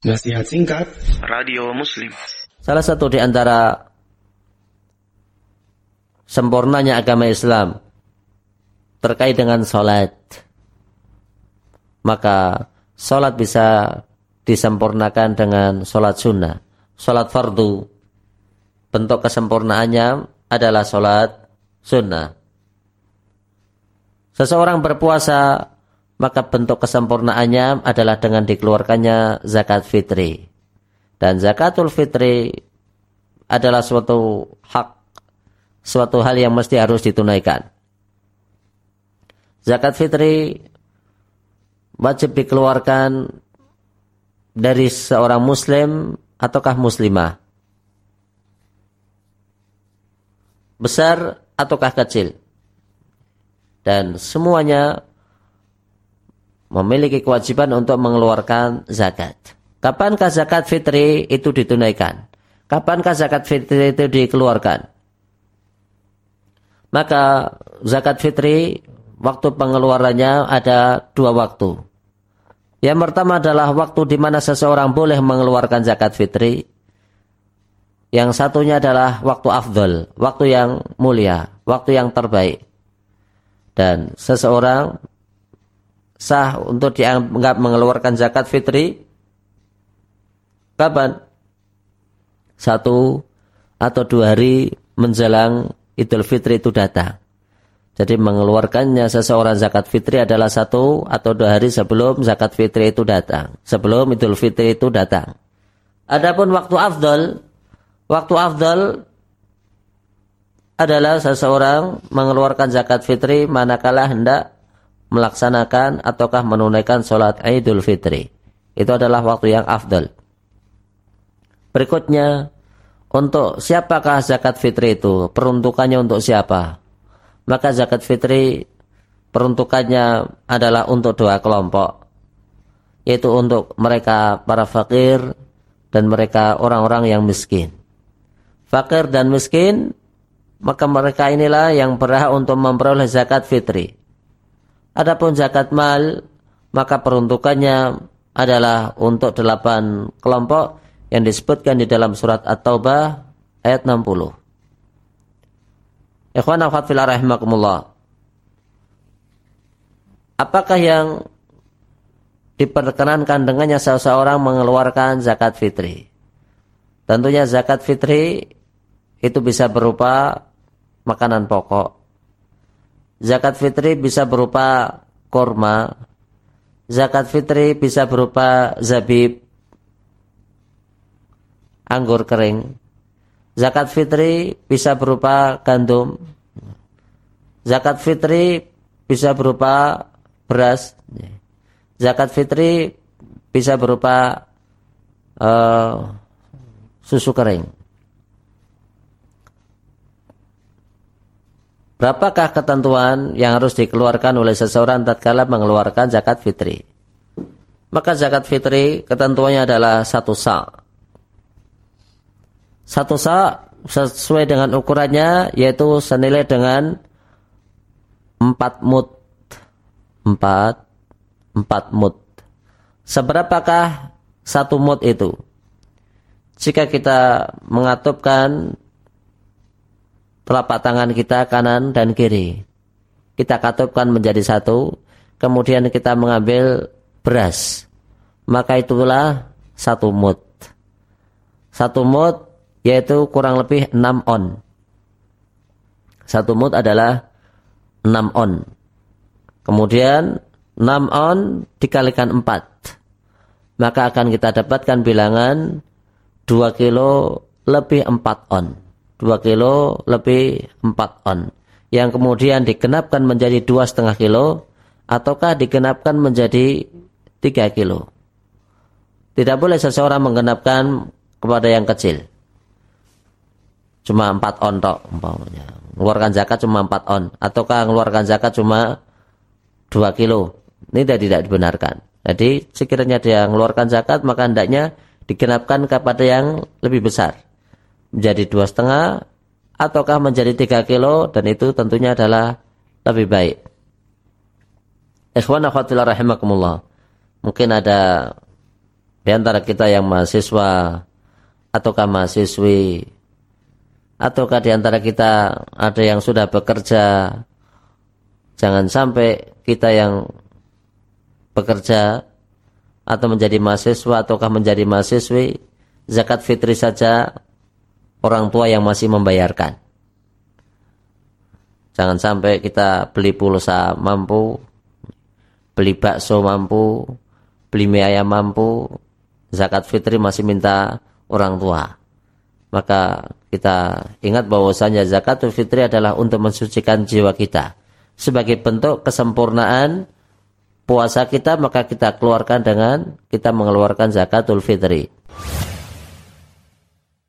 Nasihat singkat Radio Muslim. Salah satu di antara sempurnanya agama Islam terkait dengan sholat. Maka sholat bisa disempurnakan dengan sholat sunnah. Sholat fardu. Bentuk kesempurnaannya adalah sholat sunnah. Seseorang berpuasa maka bentuk kesempurnaannya adalah dengan dikeluarkannya zakat fitri. Dan zakatul fitri adalah suatu hak, suatu hal yang mesti harus ditunaikan. Zakat fitri wajib dikeluarkan dari seorang muslim ataukah muslimah. Besar ataukah kecil. Dan semuanya memiliki kewajiban untuk mengeluarkan zakat. Kapankah zakat fitri itu ditunaikan? Kapankah zakat fitri itu dikeluarkan? Maka zakat fitri waktu pengeluarannya ada dua waktu. Yang pertama adalah waktu di mana seseorang boleh mengeluarkan zakat fitri. Yang satunya adalah waktu afdol, waktu yang mulia, waktu yang terbaik. Dan seseorang sah untuk dianggap mengeluarkan zakat fitri? Kapan? Satu atau dua hari menjelang Idul Fitri itu datang. Jadi mengeluarkannya seseorang zakat fitri adalah satu atau dua hari sebelum zakat fitri itu datang. Sebelum Idul Fitri itu datang. Adapun waktu afdal, waktu afdal adalah seseorang mengeluarkan zakat fitri manakala hendak melaksanakan ataukah menunaikan sholat Idul Fitri. Itu adalah waktu yang afdal. Berikutnya, untuk siapakah zakat fitri itu? Peruntukannya untuk siapa? Maka zakat fitri peruntukannya adalah untuk dua kelompok. Yaitu untuk mereka para fakir dan mereka orang-orang yang miskin. Fakir dan miskin, maka mereka inilah yang berhak untuk memperoleh zakat fitri. Adapun zakat mal maka peruntukannya adalah untuk delapan kelompok yang disebutkan di dalam surat At-Taubah ayat 60. Ikhwan akhwat rahimakumullah. Apakah yang diperkenankan dengannya seseorang mengeluarkan zakat fitri? Tentunya zakat fitri itu bisa berupa makanan pokok, Zakat fitri bisa berupa korma. Zakat fitri bisa berupa zabib, anggur kering. Zakat fitri bisa berupa gandum. Zakat fitri bisa berupa beras. Zakat fitri bisa berupa uh, susu kering. Berapakah ketentuan yang harus dikeluarkan oleh seseorang tatkala mengeluarkan zakat fitri? Maka zakat fitri ketentuannya adalah satu sa. Satu sa sesuai dengan ukurannya yaitu senilai dengan empat mut. Empat, empat mut. Seberapakah satu mut itu? Jika kita mengatupkan telapak tangan kita kanan dan kiri. Kita katupkan menjadi satu, kemudian kita mengambil beras. Maka itulah satu mut. Satu mut yaitu kurang lebih 6 on. Satu mut adalah 6 on. Kemudian 6 on dikalikan 4. Maka akan kita dapatkan bilangan 2 kilo lebih 4 on. 2 kilo lebih 4 on. Yang kemudian digenapkan menjadi dua setengah kilo ataukah digenapkan menjadi 3 kilo? Tidak boleh seseorang menggenapkan kepada yang kecil. Cuma 4 on tok umpamanya. Mengeluarkan zakat cuma 4 on ataukah mengeluarkan zakat cuma 2 kilo? Ini tidak, tidak dibenarkan. Jadi sekiranya dia mengeluarkan zakat maka hendaknya digenapkan kepada yang lebih besar menjadi dua setengah ataukah menjadi tiga kilo dan itu tentunya adalah lebih baik. Ikhwan akhwatillah rahimakumullah. Mungkin ada di antara kita yang mahasiswa ataukah mahasiswi ataukah di antara kita ada yang sudah bekerja jangan sampai kita yang bekerja atau menjadi mahasiswa ataukah menjadi mahasiswi zakat fitri saja orang tua yang masih membayarkan jangan sampai kita beli pulsa mampu beli bakso mampu beli mie ayam mampu zakat fitri masih minta orang tua maka kita ingat bahwasanya zakatul fitri adalah untuk mensucikan jiwa kita. Sebagai bentuk kesempurnaan puasa kita maka kita keluarkan dengan kita mengeluarkan zakatul fitri.